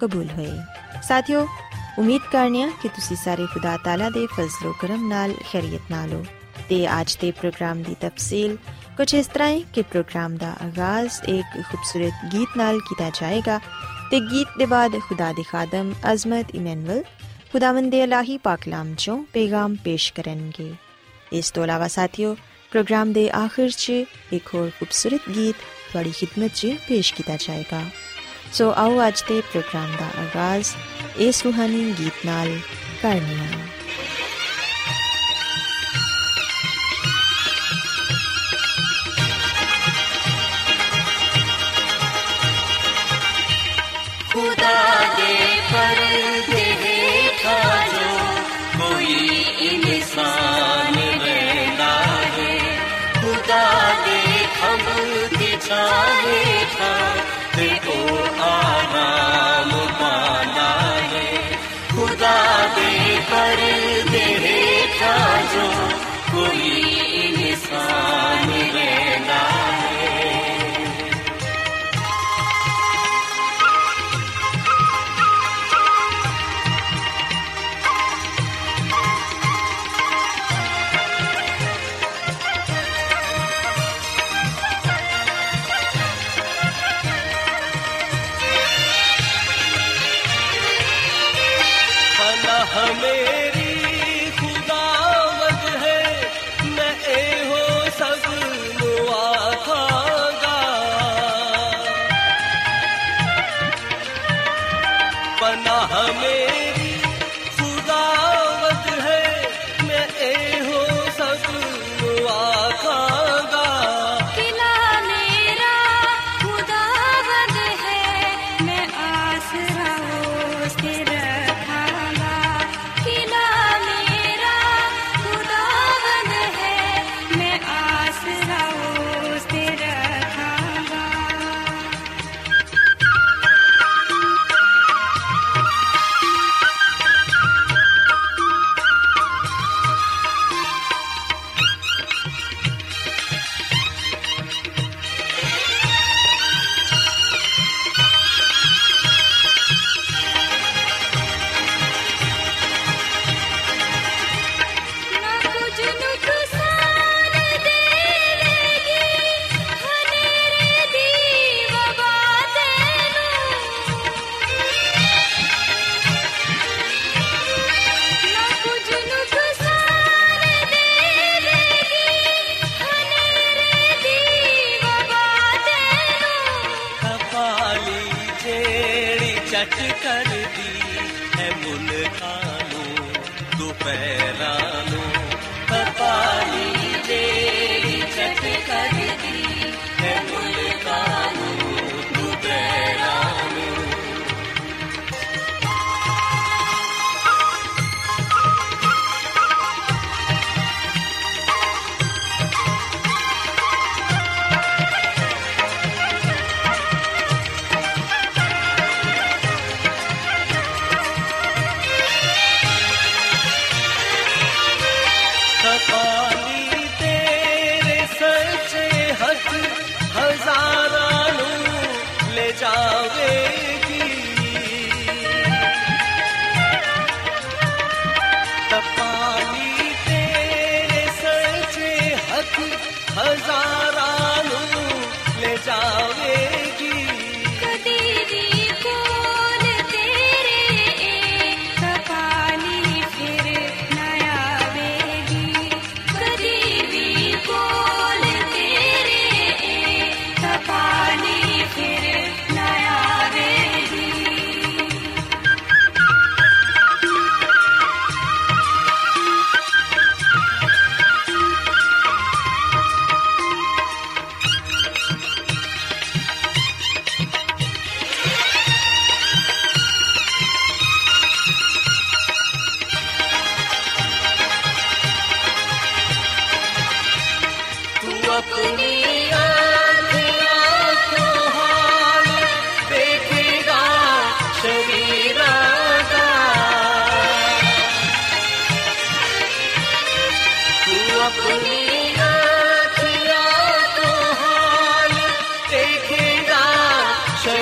ਕਬੂਲ ਹੋਏ ਸਾਥਿਓ ਉਮੀਦ ਕਰਨੀਆ ਕਿ ਤੁਸੀਂ ਸਾਰੇ ਖੁਦਾ ਤਾਲਾ ਦੇ ਫਜ਼ਲੋ ਕਰਮ ਨਾਲ ਖੈਰੀਅਤ ਨਾਲ ਹੋ ਤੇ ਅੱਜ ਦੇ ਪ੍ਰੋਗਰਾਮ ਦੀ ਤਫਸੀਲ ਕੁਝ ਇਸ ਤਰ੍ਹਾਂ ਹੈ ਕਿ ਪ੍ਰੋਗਰਾਮ ਦਾ ਆਗਾਜ਼ ਇੱਕ ਖੂਬਸੂਰਤ ਗੀਤ ਨਾਲ ਕੀਤਾ ਜਾਏਗਾ ਤੇ ਗੀਤ ਦੇ ਬਾਅਦ ਖੁਦਾ ਦੇ ਖਾਦਮ ਅਜ਼ਮਤ ਇਮਨੁਅਲ ਖੁਦਾਵੰਦ ਦੇ ਇਲਾਹੀ ਪਾਕਲਾਮ ਚੋਂ ਪੈਗਾਮ ਪੇਸ਼ ਕਰਨਗੇ ਇਸ ਤੋਂ ਇਲਾਵਾ ਸਾਥਿਓ ਪ੍ਰੋਗਰਾਮ ਦੇ ਆਖਿਰ 'ਚ ਇੱਕ ਹੋਰ ਖੂਬਸੂਰਤ ਗੀਤ ਤੁਹਾਡੀ ਖidmat 'ਚ ਪੇਸ਼ ਕੀਤਾ ਜਾਏਗਾ ਸੋ ਆਓ ਅੱਜ ਦੇ ਪ੍ਰੋਗਰਾਮ ਦਾ ਆਗਾਜ਼, ਇਸ ਰੂਹਾਨੀ ਗੀਤ ਨਾਲ ਕਰਨੀ ਹੈ ਖੁਦਾ ਦੇ ਪਰਦੇ ਹੇਠਾਂ ਜੋ ਕੋਈ ਇਨਸਾਨ ਬੈਠਾ ਹੈ, ਖੁਦਾ ਦੇ ਖੰਭ ਦੀ ਛਾਂ हेठा जो कोई हमें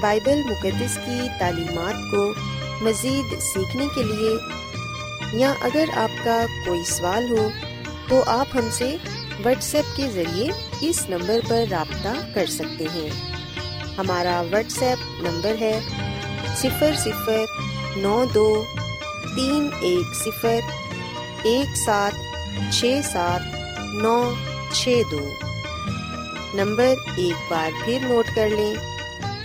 बाइबल मुकद्दस की तालीमात को मज़ीद सीखने के लिए, या अगर आपका कोई सवाल हो तो आप हमसे व्हाट्सएप के ज़रिए इस नंबर पर रबता कर सकते हैं। हमारा व्हाट्सएप नंबर है सिफर सिफर नौ दो तीन एक सिफर एक सात छ सात नौ छ दो। नंबर एक बार फिर नोट कर लें।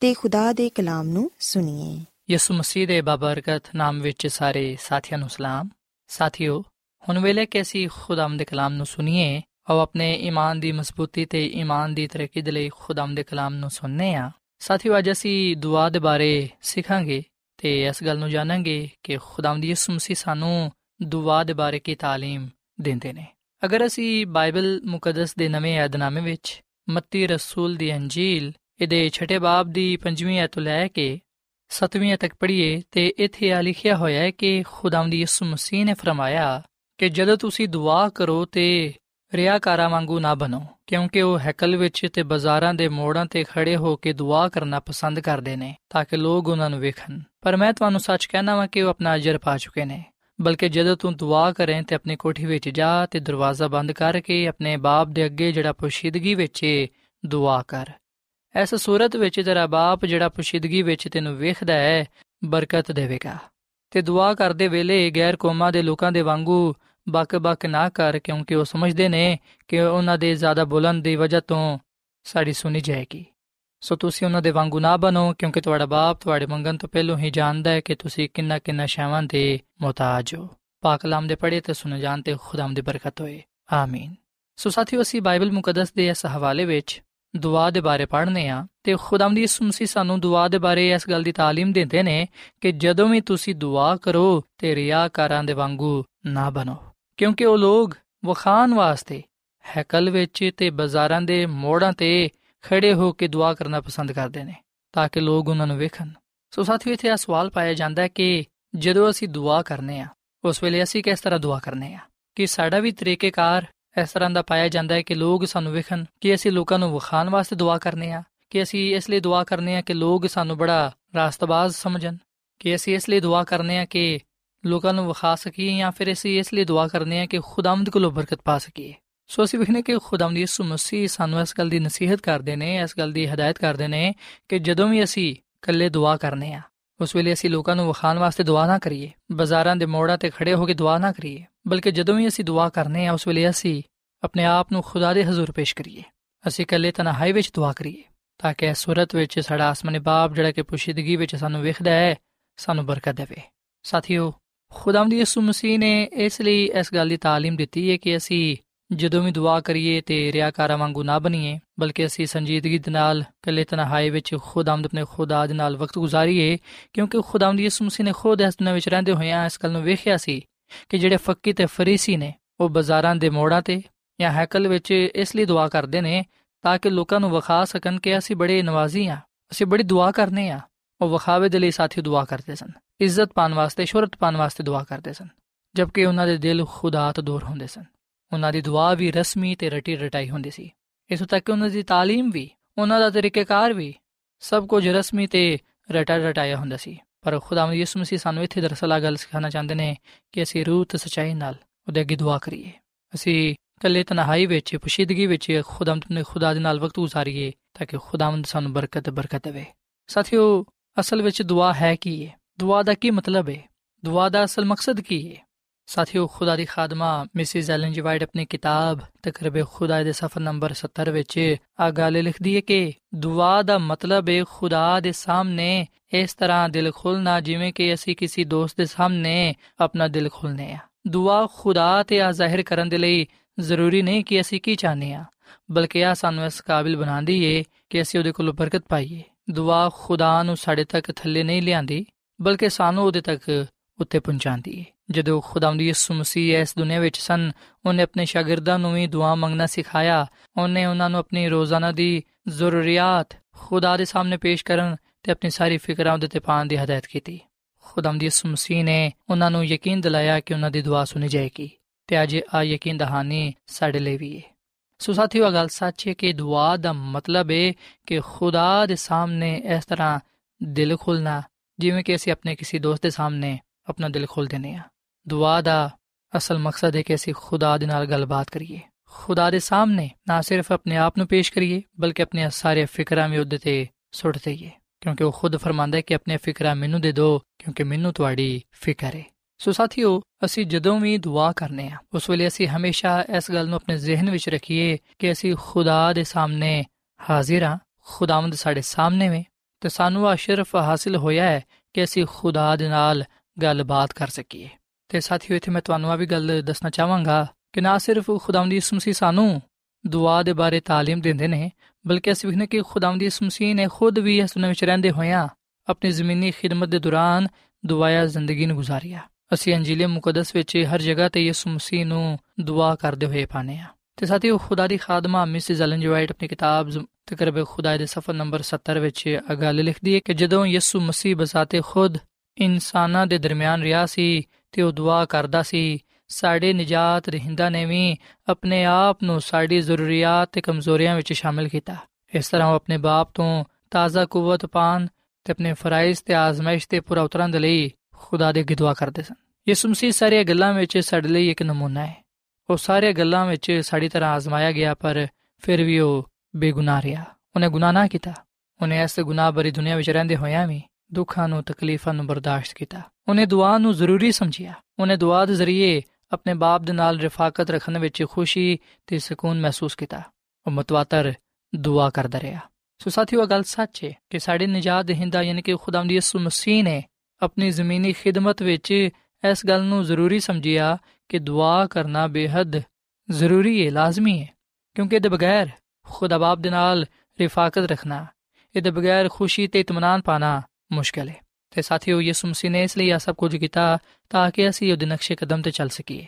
ਤੇ ਖੁਦਾ ਦੇ ਕਲਾਮ ਨੂੰ ਸੁਣੀਏ। ਯਿਸੂ ਮਸੀਹ ਦੇ ਬਾਬਰਕਤ ਨਾਮ ਵਿੱਚ ਸਾਰੇ ਸਾਥੀਆਂ ਨੂੰ ਸਲਾਮ। ਸਾਥਿਓ, ਹੁਣ ਵੇਲੇ ਕਿ ਅਸੀਂ ਖੁਦਾਮ ਦੇ ਕਲਾਮ ਨੂੰ ਸੁਣੀਏ ਔਰ ਆਪਣੇ ਈਮਾਨ ਦੀ ਮਜ਼ਬੂਤੀ ਤੇ ਈਮਾਨ ਦੀ ਤਰੱਕੀ ਦੇ ਲਈ ਖੁਦਾਮ ਦੇ ਕਲਾਮ ਨੂੰ ਸੁਣਨੇ ਆ। ਸਾਥਿਓ, ਅੱਜ ਅਸੀਂ ਦੁਆ ਦੇ ਬਾਰੇ ਸਿੱਖਾਂਗੇ ਤੇ ਇਸ ਗੱਲ ਨੂੰ ਜਾਣਾਂਗੇ ਕਿ ਖੁਦਾਮ ਦੀ ਯਿਸੂ ਮਸੀਹ ਸਾਨੂੰ ਦੁਆ ਦੇ ਬਾਰੇ ਕੀ ਤਾਲੀਮ ਦਿੰਦੇ ਨੇ। ਅਗਰ ਅਸੀਂ ਬਾਈਬਲ ਮੁਕੱਦਸ ਦੇ ਨਵੇਂ ਏਧਨਾਮੇ ਵਿੱਚ ਮੱਤੀ ਰਸੂਲ ਦੀ ਅੰਜੀਲ ਇਹਦੇ ਛਠੇ ਬਾਬ ਦੀ ਪੰਜਵੀਂ ਐਤ ਤੋਂ ਲੈ ਕੇ ਸਤਵੀਂ ਤੱਕ ਪੜ੍ਹੀਏ ਤੇ ਇੱਥੇ ਆ ਲਿਖਿਆ ਹੋਇਆ ਹੈ ਕਿ ਖੁਦਾਵੰਦ ਯਿਸੂ ਮਸੀਹ ਨੇ ਫਰਮਾਇਆ ਕਿ ਜਦੋਂ ਤੁਸੀਂ ਦੁਆ ਕਰੋ ਤੇ ਰਿਆਕਾਰਾਂ ਵਾਂਗੂ ਨਾ ਬਣੋ ਕਿਉਂਕਿ ਉਹ ਹੈਕਲ ਵਿੱਚ ਤੇ ਬਾਜ਼ਾਰਾਂ ਦੇ ਮੋੜਾਂ ਤੇ ਖੜੇ ਹੋ ਕੇ ਦੁਆ ਕਰਨਾ ਪਸੰਦ ਕਰਦੇ ਨੇ ਤਾਂ ਕਿ ਲੋਕ ਉਹਨਾਂ ਨੂੰ ਵੇਖਣ। ਪਰ ਮੈਂ ਤੁਹਾਨੂੰ ਸੱਚ ਕਹਿਣਾ ਵਾਂ ਕਿ ਉਹ ਆਪਣਾ ਅਜਰ ਪਾ ਚੁੱਕੇ ਨੇ ਬਲਕਿ ਜਦੋਂ ਤੂੰ ਦੁਆ ਕਰੇ ਤੇ ਆਪਣੀ ਕੋਠੀ ਵਿੱਚ ਜਾ ਤੇ ਦਰਵਾਜ਼ਾ ਬੰਦ ਕਰਕੇ ਆਪਣੇ ਬਾਪ ਦੇ ਅੱਗੇ ਜਿਹੜਾ ਪੁਸ਼ੀਦਗੀ ਵਿੱਚ ਏ, ਦੁਆ ਕਰ। ਐਸ ਸੂਰਤ ਵਿੱਚ ਤੇਰਾ ਬਾਪ ਜਿਹੜਾ ਪੁਸ਼ੀਦਗੀ ਵਿੱਚ ਤੈਨੂੰ ਵੇਖਦਾ ਹੈ, ਬਰਕਤ ਦੇਵੇਗਾ। ਤੇ ਦੁਆ ਕਰਦੇ ਵੇਲੇ ਗੈਰ ਕੌਮਾਂ ਦੇ ਲੋਕਾਂ ਦੇ ਵਾਂਗੂ ਬਕ-ਬਕ ਨਾ ਕਰ, ਕਿਉਂਕਿ ਉਹ ਸਮਝਦੇ ਨੇ ਕਿ ਉਹਨਾਂ ਦੇ ਜ਼ਿਆਦਾ ਬੁਲੰਦ ਦੀ ਵਜ੍ਹਾ ਤੋਂ ਸਾਡੀ ਸੁਣੀ ਜਾਏਗੀ। ਸੋ ਤੁਸੀਂ ਉਹਨਾਂ ਦੇ ਵਾਂਗੂ ਨਾ ਬਣੋ, ਕਿਉਂਕਿ ਤੁਹਾਡਾ ਬਾਪ ਤੁਹਾਡੇ ਮੰਗਣ ਤੋਂ ਪਹਿਲਾਂ ਹੀ ਜਾਣਦਾ ਹੈ ਕਿ ਤੁਸੀਂ ਕਿੰਨਾ ਕਿੰਨਾ ਸ਼ੈਵਾਂ ਦੇ ਮੁਹਤਾਜ ਹੋ। ਪਾਕ ਕਲਾਮ ਦੇ ਪੜ੍ਹੇ ਤੇ ਸੁਣ ਜਾਣ ਤੇ ਖੁਦਾਮ ਦੀ ਬਰਕਤ ਹੋਏ। ਆਮੀਨ। ਸੋ ਸਾਥੀਓ, ਅਸੀਂ ਬਾਈਬਲ ਮੁਕੱਦਸ ਦੇ ਇਸ ਹਵਾਲੇ ਵਿੱਚ ਦੁਆ ਦੇ ਬਾਰੇ ਪੜ੍ਹਨੇ ਆ ਤੇ ਖੁਦਾਮ ਦੀ ਯਿਸੂ ਮਸੀਹ ਸਾਨੂੰ ਦੁਆ ਦੇ ਬਾਰੇ ਇਸ ਗੱਲ ਦੀ ਤਾਲੀਮ ਦਿੰਦੇ ਨੇ ਕਿ ਜਦੋਂ ਵੀ ਤੁਸੀਂ ਦੁਆ ਕਰੋ ਤੇ ਰਿਆਕਾਰਾਂ ਦੇ ਵਾਂਗੂ ਨਾ ਬਣੋ। ਕਿਉਂਕਿ ਉਹ ਲੋਕ ਵਖਾਨ ਵਾਸਤੇ, ਹੈਕਲ ਵਿੱਚ ਤੇ ਬਾਜ਼ਾਰਾਂ ਦੇ ਮੋੜਾਂ ਤੇ ਖੜੇ ਹੋ ਕੇ ਦੁਆ ਕਰਨਾ ਪਸੰਦ ਕਰਦੇ ਨੇ, ਤਾਂ ਕਿ ਲੋਕ ਉਹਨਾਂ ਨੂੰ ਵੇਖਣ। ਸੋ ਸਾਥੀਓ, ਇੱਥੇ ਆ ਸਵਾਲ ਪਾਇਆ ਜਾਂਦਾ ਹੈ ਕਿ ਜਦੋਂ ਅਸੀਂ ਦੁਆ ਕਰਨੇ ਆ, ਉਸ ਵੇਲੇ ਅਸੀਂ ਕਿਸ ਤਰ੍ਹਾਂ ਦੁਆ ਕਰਨੇ ਆ? ਕਿ ਸਾਡਾ ਵੀ ਤਰੀਕੇਕਾਰ ਇਸ ਤਰ੍ਹਾਂ ਦਾ ਪਾਇਆ ਜਾਂਦਾ ਹੈ ਕਿ ਲੋਕ ਸਾਨੂੰ ਵੇਖਣ ਕਿ ਅਸੀਂ ਲੋਕਾਂ ਨੂੰ ਵਿਖਾਣ ਵਾਸਤੇ ਦੁਆ ਕਰਨੇ ਆ ਕਿ ਅਸੀਂ ਇਸ ਲਈ ਦੁਆ ਕਰਨੇ ਆ ਕਿ ਲੋਕ ਸਾਨੂੰ ਬੜਾ ਰਾਸਤਬਾਜ਼ ਸਮਝਣ, ਕਿ ਅਸੀਂ ਇਸ ਲਈ ਦੁਆ ਕਰਨੇ ਆ ਕਿ ਲੋਕਾਂ ਨੂੰ ਵਿਖਾ ਸਕੀਏ ਜਾਂ ਫਿਰ ਅਸੀਂ ਇਸ ਲਈ ਦੁਆ ਕਰਨੇ ਆ ਕਿ ਖੁਦਾਵੰਦ ਕੋਲੋਂ ਬਰਕਤ ਪਾ ਸਕੀਏ। ਸੋ ਅਸੀਂ ਵੇਖਨੇ ਕਿ ਖੁਦਾਵੰਦ ਯਿਸੂ ਮਸੀਹ ਸਾਨੂੰ ਇਸ ਗੱਲ ਦੀ ਨਸੀਹਤ ਕਰਦੇ ਨੇ, ਇਸ ਗੱਲ ਦੀ ਹਦਾਇਤ ਕਰਦੇ ਨੇ ਕਿ ਜਦੋਂ ਵੀ ਅਸੀਂ ਇਕੱਲੇ ਦੁਆ ਕਰਨੇ ਆ ਉਸ ਵੇਲੇ ਅਸੀਂ ਲੋਕਾਂ ਨੂੰ ਵਿਖਾਣ ਵਾਸਤੇ ਦੁਆ ਨਾ ਕਰੀਏ, ਬਾਜ਼ਾਰਾਂ ਦੇ ਮੋੜਾਂ ਤੇ ਖੜੇ ਹੋ ਕੇ ਦੁਆ ਨਾ ਕਰੀਏ। ਬਲਕਿ ਜਦੋਂ ਵੀ ਅਸੀਂ ਦੁਆ ਕਰਨੇ ਆ, ਉਸ ਵੇਲੇ ਅਸੀਂ ਆਪਣੇ ਆਪ ਨੂੰ ਖੁਦਾ ਦੇ ਹਜ਼ੂਰ ਪੇਸ਼ ਕਰੀਏ। ਅਸੀਂ ਇਕੱਲੇ ਤਨਹਾਈ ਵਿੱਚ ਦੁਆ ਕਰੀਏ, ਤਾਂ ਕਿ ਇਸ ਸੂਰਤ ਵਿੱਚ, ਸਾਡਾ ਆਸਮਾਨੀ ਬਾਪ ਜਿਹੜਾ ਕਿ ਪੁਸ਼ਿਦਗੀ ਵਿੱਚ ਸਾਨੂੰ ਵੇਖਦਾ ਹੈ, ਸਾਨੂੰ ਬਰਕਤ ਦੇਵੇ। ਸਾਥੀਓ, ਖੁਦਾਵੰਦ ਯਿਸੂ ਮਸੀਹ ਨੇ ਇਸ ਲਈ ਇਸ ਗੱਲ ਦੀ ਤਾਲੀਮ ਦਿੱਤੀ ਹੈ ਕਿ ਅਸੀਂ ਜਦੋਂ ਵੀ ਦੁਆ ਕਰੀਏ ਤੇ ਰਿਆਕਾਰਾਂ ਵਾਂਗੂ ਨਾ ਬਣੀਏ, ਬਲਕਿ ਅਸੀਂ ਸੰਜੀਦਗੀ ਦੇ ਨਾਲ ਕੱਲੇ ਤਨਹਾਈ ਵਿੱਚ ਖੁਦਾਵੰਦ ਆਪਣੇ ਖੁਦਾ ਦੇ ਨਾਲ ਵਕਤ ਗੁਜ਼ਾਰੀਏ, ਕਿਉਂਕਿ ਖੁਦਾਵੰਦ ਯਿਸੂ ਮਸੀਹ ਨੇ ਖੁਦ ਇਸ ਦੁਨੀਆਂ ਵਿੱਚ ਰਹਿੰਦੇ ਹੋਇਆਂ ਇਸ ਗੱਲ ਨੂੰ ਵੇਖਿਆ ਸੀ ਕਿ ਜਿਹੜੇ ਫੱਕੀ ਤੇ ਫਰੀਸੀ ਨੇ ਉਹ ਬਾਜ਼ਾਰਾਂ ਦੇ ਮੋੜਾਂ ਤੇ ਜਾਂ ਹੈਕਲ ਵਿੱਚ ਇਸ ਲਈ ਦੁਆ ਕਰਦੇ ਨੇ ਤਾਂ ਕਿ ਲੋਕਾਂ ਨੂੰ ਵਿਖਾ ਸਕਣ ਕਿ ਅਸੀਂ ਬੜੇ ਨਵਾਜ਼ੀ ਆ ਅਸੀਂ ਬੜੀ ਦੁਆ ਕਰਨੇ ਆ ਉਹ ਵਿਖਾਵੇ ਦੇ ਲਈ ਸਾਥੀ ਦੁਆ ਕਰਦੇ ਸਨ ਇੱਜ਼ਤ ਪਾਉਣ ਵਾਸਤੇ ਸ਼ੋਹਰਤ ਪਾਉਣ ਵਾਸਤੇ ਦੁਆ ਕਰਦੇ ਸਨ ਜਦਕਿ ਉਹਨਾਂ ਦੇ ਦਿਲ ਖੁਦਾ ਤੋਂ ਦੂਰ ਹੁੰਦੇ ਸਨ ਉਹਨਾਂ ਦੀ ਦੁਆ ਵੀ ਰਸਮੀ ਤੇ ਰਟੀ ਰਟਾਈ ਹੁੰਦੀ ਸੀ ਇਥੋਂ ਤੱਕ ਕਿ ਉਹਨਾਂ ਦੀ تعلیم ਵੀ ਉਹਨਾਂ ਦਾ ਤਰੀਕੇਕਾਰ ਵੀ ਸਭ ਕੁਝ ਰਸਮੀ ਤੇ ਰਟਾ ਰਟਾਇਆ ਹੁੰਦਾ ਸੀ ਪਰ ਖੁਦਾਵੰਦ ਯਿਸੂ ਮਸੀਹ ਸਾਨੂੰ ਇੱਥੇ ਦਰਅਸਲ ਆ ਗੱਲ ਸਿਖਾਉਣਾ ਚਾਹੁੰਦੇ ਨੇ ਕਿ ਅਸੀਂ ਰੂਹ ਤੇ ਸਚਾਈ ਨਾਲ ਉਹਦੇ ਅੱਗੇ ਦੁਆ ਕਰੀਏ। ਅਸੀਂ ਕੱਲੇ ਤਨਹਾਈ ਵਿੱਚ, ਪੁਸ਼ੀਦਗੀ ਵਿੱਚ ਖੁਦਾਵੰਦ ਨੇ ਖੁਦਾ ਦੇ ਨਾਲ ਵਕਤ ਗੁਜ਼ਾਰੀਏ ਤਾਂ ਕਿ ਖੁਦਾਵੰਦ ਸਾਨੂੰ ਬਰਕਤ ਬਰਕਤ ਦੇਵੇ। ਸਾਥੀਓ, ਅਸਲ ਵਿੱਚ ਦੁਆ ਹੈ ਕੀ ਹੈ ਦੁਆ ਦਾ ਕੀ ਮਤਲਬ ਹੈ ਦੁਆ ਦਾ ਅਸਲ ਮਕਸਦ ਕੀ ਹੈ ਸਾਥੀਓ, ਖੁਦਾ ਦੀ ਖਾਦਮਾ, ਮਿਸਿਸ ਐਲਨ ਜੀ ਵਾਈਟ ਆਪਣੀ ਕਿਤਾਬ, ਤਕਰਬੇ ਖੁਦਾ ਦੇ ਸਫਾ ਨੰਬਰ 70 ਵਿੱਚ ਆ ਗੱਲ ਲਿਖਦੀ ਹੈ ਕਿ ਦੁਆ ਦਾ ਮਤਲਬ ਹੈ ਖੁਦਾ ਦੇ ਸਾਹਮਣੇ ਇਸ ਤਰ੍ਹਾਂ ਦਿਲ ਖੋਲਣਾ ਜਿਵੇਂ ਕਿ ਅਸੀਂ ਕਿਸੇ ਦੋਸਤ ਦੇ ਸਾਹਮਣੇ ਆਪਣਾ ਦਿਲ ਖੋਲਨੇ ਆ। ਦੁਆ ਖੁਦਾ ਤੇ ਆ ਜ਼ਾਹਿਰ ਕਰਨ ਦੇ ਲਈ ਜ਼ਰੂਰੀ ਨਹੀਂ ਕਿ ਅਸੀਂ ਕੀ ਚਾਹਨੇ ਆ, ਬਲਕਿ ਆ ਸਾਨੂੰ ਇਸ ਕਾਬਿਲ ਬਣਾਉਂਦੀ ਏ ਕਿ ਅਸੀਂ ਉਹਦੇ ਕੋਲੋਂ ਬਰਕਤ ਪਾਈਏ। ਦੁਆ ਖੁਦਾ ਨੂੰ ਸਾਡੇ ਤੱਕ ਥੱਲੇ ਨਹੀਂ ਲਿਆਂਦੀ, ਬਲਕਿ ਸਾਨੂੰ ਉਹਦੇ ਤੱਕ ਉੱਤੇ ਪਹੁੰਚਾਉਂਦੀ ਏ। ਜਦੋਂ ਖੁਦਾਵੰਦ ਯਿਸੂ ਮਸੀਹ ਇਸ ਦੁਨੀਆਂ ਵਿੱਚ ਸਨ, ਉਹਨੇ ਆਪਣੇ ਸ਼ਾਗਿਰਦਾਂ ਨੂੰ ਵੀ ਦੁਆ ਮੰਗਣਾ ਸਿਖਾਇਆ। ਉਹਨੇ ਉਹਨਾਂ ਨੂੰ ਆਪਣੀ ਰੋਜ਼ਾਨਾ ਦੀ ਜ਼ਰੂਰੀਅਤ ਖੁਦਾ ਦੇ ਸਾਹਮਣੇ ਪੇਸ਼ ਕਰਨ ਤੇ ਆਪਣੀ ਸਾਰੀ ਫਿਕਰਾਂ ਉਹਦੇ ਤੇ ਪਾਉਣ ਦੀ ਹਦਾਇਤ ਕੀਤੀ। ਖੁਦਾਵੰਦ ਯਿਸੂ ਮਸੀਹ ਨੇ ਉਹਨਾਂ ਨੂੰ ਯਕੀਨ ਦਿਲਾਇਆ ਕਿ ਉਹਨਾਂ ਦੀ ਦੁਆ ਸੁਣੀ ਜਾਏਗੀ ਤੇ ਅੱਜ ਆ ਯਕੀਨ ਦਹਾਨੀ ਸਾਡੇ ਲਈ ਵੀ ਹੈ ਸੋ ਸਾਥੀਓ ਇਹ ਗੱਲ ਸੱਚ ਹੈ ਕਿ ਦੁਆ ਦਾ ਮਤਲਬ ਹੈ ਕਿ ਖੁਦਾ ਦੇ ਸਾਹਮਣੇ ਇਸ ਤਰ੍ਹਾਂ ਦਿਲ ਖੋਲਣਾ ਜਿਵੇਂ ਕਿ ਅਸੀਂ ਆਪਣੇ ਕਿਸੇ ਦੋਸਤ ਦੇ ਸਾਹਮਣੇ ਆਪਣਾ ਦਿਲ ਖੋਲ ਦਿੰਦੇ ਹਾਂ। ਦੁਆ ਦਾ ਅਸਲ ਮਕਸਦ ਹੈ ਕਿ ਅਸੀਂ ਖੁਦਾ ਦੇ ਨਾਲ ਗੱਲਬਾਤ ਕਰੀਏ। ਖੁਦਾ ਦੇ ਸਾਹਮਣੇ ਨਾ ਸਿਰਫ ਆਪਣੇ ਆਪ ਨੂੰ ਪੇਸ਼ ਕਰੀਏ, ਬਲਕਿ ਆਪਣੇ ਸਾਰੇ ਫਿਕਰਾਂ ਵੀ ਉਹਦੇ ਤੇ ਸੁੱਟ ਦਈਏ। ਕਿਉਂਕਿ ਉਹ ਖੁਦ ਫਰਮਾਂਦਾ ਹੈ ਕਿ ਆਪਣੇ ਫਿਕਰਾਂ ਮੈਨੂੰ ਦੇ ਦਿਓ ਕਿਉਂਕਿ ਮੈਨੂੰ ਤੁਹਾਡੀ ਫਿਕਰ ਹੈ। ਸੋ ਸਾਥੀਓ, ਅਸੀਂ ਜਦੋਂ ਵੀ ਦੁਆ ਕਰਨੇ ਆ, ਉਸ ਵੇਲੇ ਅਸੀਂ ਹਮੇਸ਼ਾ ਇਸ ਗੱਲ ਨੂੰ ਆਪਣੇ ਜ਼ਿਹਨ ਵਿੱਚ ਰੱਖੀਏ ਕਿ ਅਸੀਂ ਖੁਦਾ ਦੇ ਸਾਹਮਣੇ ਹਾਜ਼ਰ ਹਾਂ, ਖੁਦਾਵੰਦ ਸਾਡੇ ਸਾਹਮਣੇ ਵੇ ਤੇ ਸਾਨੂੰ ਆ ਸ਼ਰਫ ਹਾਸਿਲ ਹੋਇਆ ਹੈ ਕਿ ਅਸੀਂ ਖੁਦਾ ਦੇ ਨਾਲ ਗੱਲਬਾਤ ਕਰ ਸਕੀਏ। ਤੇ ਸਾਥੀਓ ਇੱਥੇ ਮੈਂ ਤੁਹਾਨੂੰ ਆ ਵੀ ਗੱਲ ਦੱਸਣਾ ਚਾਹਾਂਗਾ ਕਿ ਨਾ ਸਿਰਫ ਖੁਦਾਵੰਦ ਯਿਸੂ ਮਸੀਹ ਸਾਨੂੰ ਦੁਆ ਦੇ ਬਾਰੇ تعلیم ਦਿੰਦੇ ਨੇ ਬਲਕਿ ਅਸੀਂ ਵੇਖਨੇ ਕਿ ਖੁਦਾਵੰਦ ਯਿਸੂ ਮਸੀਹ ਨੇ ਖੁਦ ਵੀ ਇਸ ਦੁਨੀਆਂ ਵਿੱਚ ਰਹਿੰਦੇ ਹੋਇਆਂ ਆਪਣੀ ਜ਼ਮੀਨੀ ਖਿਦਮਤ ਦੇ ਦੌਰਾਨ ਦੁਆਇਆ ਜ਼ਿੰਦਗੀ ਨੂੰ ਗੁਜ਼ਾਰਿਆ ਅਸੀਂ ਅੰਜੀਲ ਮੁਕੱਦਸ ਵਿੱਚ ਹਰ ਜਗ੍ਹਾ ਤੇ ਯਿਸੂ ਮਸੀਹ ਨੂੰ ਦੁਆ ਕਰਦੇ ਹੋਏ ਪਾਨੇ ਆ ਤੇ ਸਾਥੀਓ ਖੁਦਾ ਦੀ ਖਾਦਮਾ ਮਿਸਿਸ ਐਲਨ ਜੀ ਵਾਈਟ ਆਪਣੀ ਕਿਤਾਬ ਤਕਰਬ ਖੁਦਾ ਦੇ ਸਫਾ ਨੰਬਰ 70 ਵਿੱਚ ਇਹ ਗੱਲ ਲਿਖਦੀ ਹੈ ਕਿ ਜਦੋਂ ਯਿਸੂ ਮਸੀਹ ਬਜ਼ਾਤੇ ਖੁਦ ਇਨਸਾਨਾਂ ਦੇ ਦਰਮਿਆਨ ਰਿਹਾ ਸੀ ਤੇ ਉਹ ਦੁਆ ਕਰਦਾ ਸੀ, ਸਾਡੇ ਨਜਾਤ ਰਹਿੰਦਾ ਨੇ ਵੀ ਆਪਣੇ ਆਪ ਨੂੰ ਸਾਡੀ ਜ਼ਰੂਰੀਅਤ ਤੇ ਕਮਜ਼ੋਰੀਆਂ ਵਿੱਚ ਸ਼ਾਮਿਲ ਕੀਤਾ। ਇਸ ਤਰ੍ਹਾਂ ਉਹ ਆਪਣੇ ਬਾਪ ਤੋਂ ਤਾਜ਼ਾ ਕੂਵਤ ਪਾਣ ਤੇ ਆਪਣੇ ਫਰਾਇਜ਼ ਤੇ ਆਜ਼ਮਾਇਸ਼ ਤੇ ਪੂਰਾ ਉਤਰਨ ਦੇ ਲਈ ਖੁਦਾ ਦੇ ਦੁਆ ਕਰਦੇ ਸਨ। ਯਿਸੂ ਮਸੀਹ ਸਾਰੀਆਂ ਗੱਲਾਂ ਵਿੱਚ ਸਾਡੇ ਲਈ ਇੱਕ ਨਮੂਨਾ ਹੈ। ਉਹ ਸਾਰੀਆਂ ਗੱਲਾਂ ਵਿੱਚ ਸਾਡੀ ਤਰ੍ਹਾਂ ਆਜ਼ਮਾਇਆ ਗਿਆ, ਪਰ ਫਿਰ ਵੀ ਉਹ ਬੇਗੁਨਾਹ ਰਿਹਾ। ਉਹਨੇ ਗੁਨਾਹ ਨਾ ਕੀਤਾ। ਉਹਨੇ ਇਸ ਗੁਨਾਹ ਭਰੀ ਦੁਨੀਆ ਵਿੱਚ ਰਹਿੰਦੇ ਹੋਇਆਂ ਵੀ ਦੁੱਖਾਂ ਨੂੰ, ਤਕਲੀਫਾਂ ਨੂੰ ਬਰਦਾਸ਼ਤ ਕੀਤਾ। ਉਹਨੇ ਦੁਆ ਨੂੰ ਜ਼ਰੂਰੀ ਸਮਝਿਆ। ਉਹਨੇ ਦੁਆ ਦੇ ਜ਼ਰੀਏ ਆਪਣੇ ਬਾਪ ਦੇ ਨਾਲ ਰਫਾਕਤ ਰੱਖਣ ਵਿੱਚ ਖੁਸ਼ੀ ਤੇ ਸਕੂਨ ਮਹਿਸੂਸ ਕੀਤਾ। ਉਹ ਮਤਵਾਤਰ ਦੁਆ ਕਰਦਾ ਰਿਹਾ। ਸੋ ਸਾਥੀਓ ਗੱਲ ਸੱਚ ਹੈ ਕਿ ਸਾਡੇ ਨਜਾਤ ਦੇਹਿੰਦਾ ਯਾਨੀ ਕਿ ਖੁਦਾਵੰਦ ਯਿਸੂ ਮਸੀਹ ਨੇ ਆਪਣੀ ਜ਼ਮੀਨੀ ਖਿਦਮਤ ਵਿੱਚ ਇਸ ਗੱਲ ਨੂੰ ਜ਼ਰੂਰੀ ਸਮਝਿਆ ਕਿ ਦੁਆ ਕਰਨਾ ਬੇਹੱਦ ਜ਼ਰੂਰੀ ਹੈ ਲਾਜ਼ਮੀ ਹੈ ਕਿਉਂਕਿ ਇਹਦੇ ਬਗੈਰ ਖੁਦਾ ਬਾਪ ਦੇ ਨਾਲ ਰਿਫਾਕਤ ਰੱਖਣਾ, ਇਹਦੇ ਬਗੈਰ ਖੁਸ਼ੀ ਤੇ ਇਤਮਾਨਾਨ ਪਾਣਾ ਮੁਸ਼ਕਲ ਹੈ। ਤੇ ਸਾਥੀਓ, ਯਿਸੂ ਮਸੀਹ ਨੇ ਇਸ ਲਈ ਆ ਸਭ ਕੁਝ ਕੀਤਾ ਤਾਂ ਕਿ ਅਸੀਂ ਉਹਦੇ ਨਕਸ਼ੇ ਕਦਮ ਤੇ ਚੱਲ ਸਕੀਏ।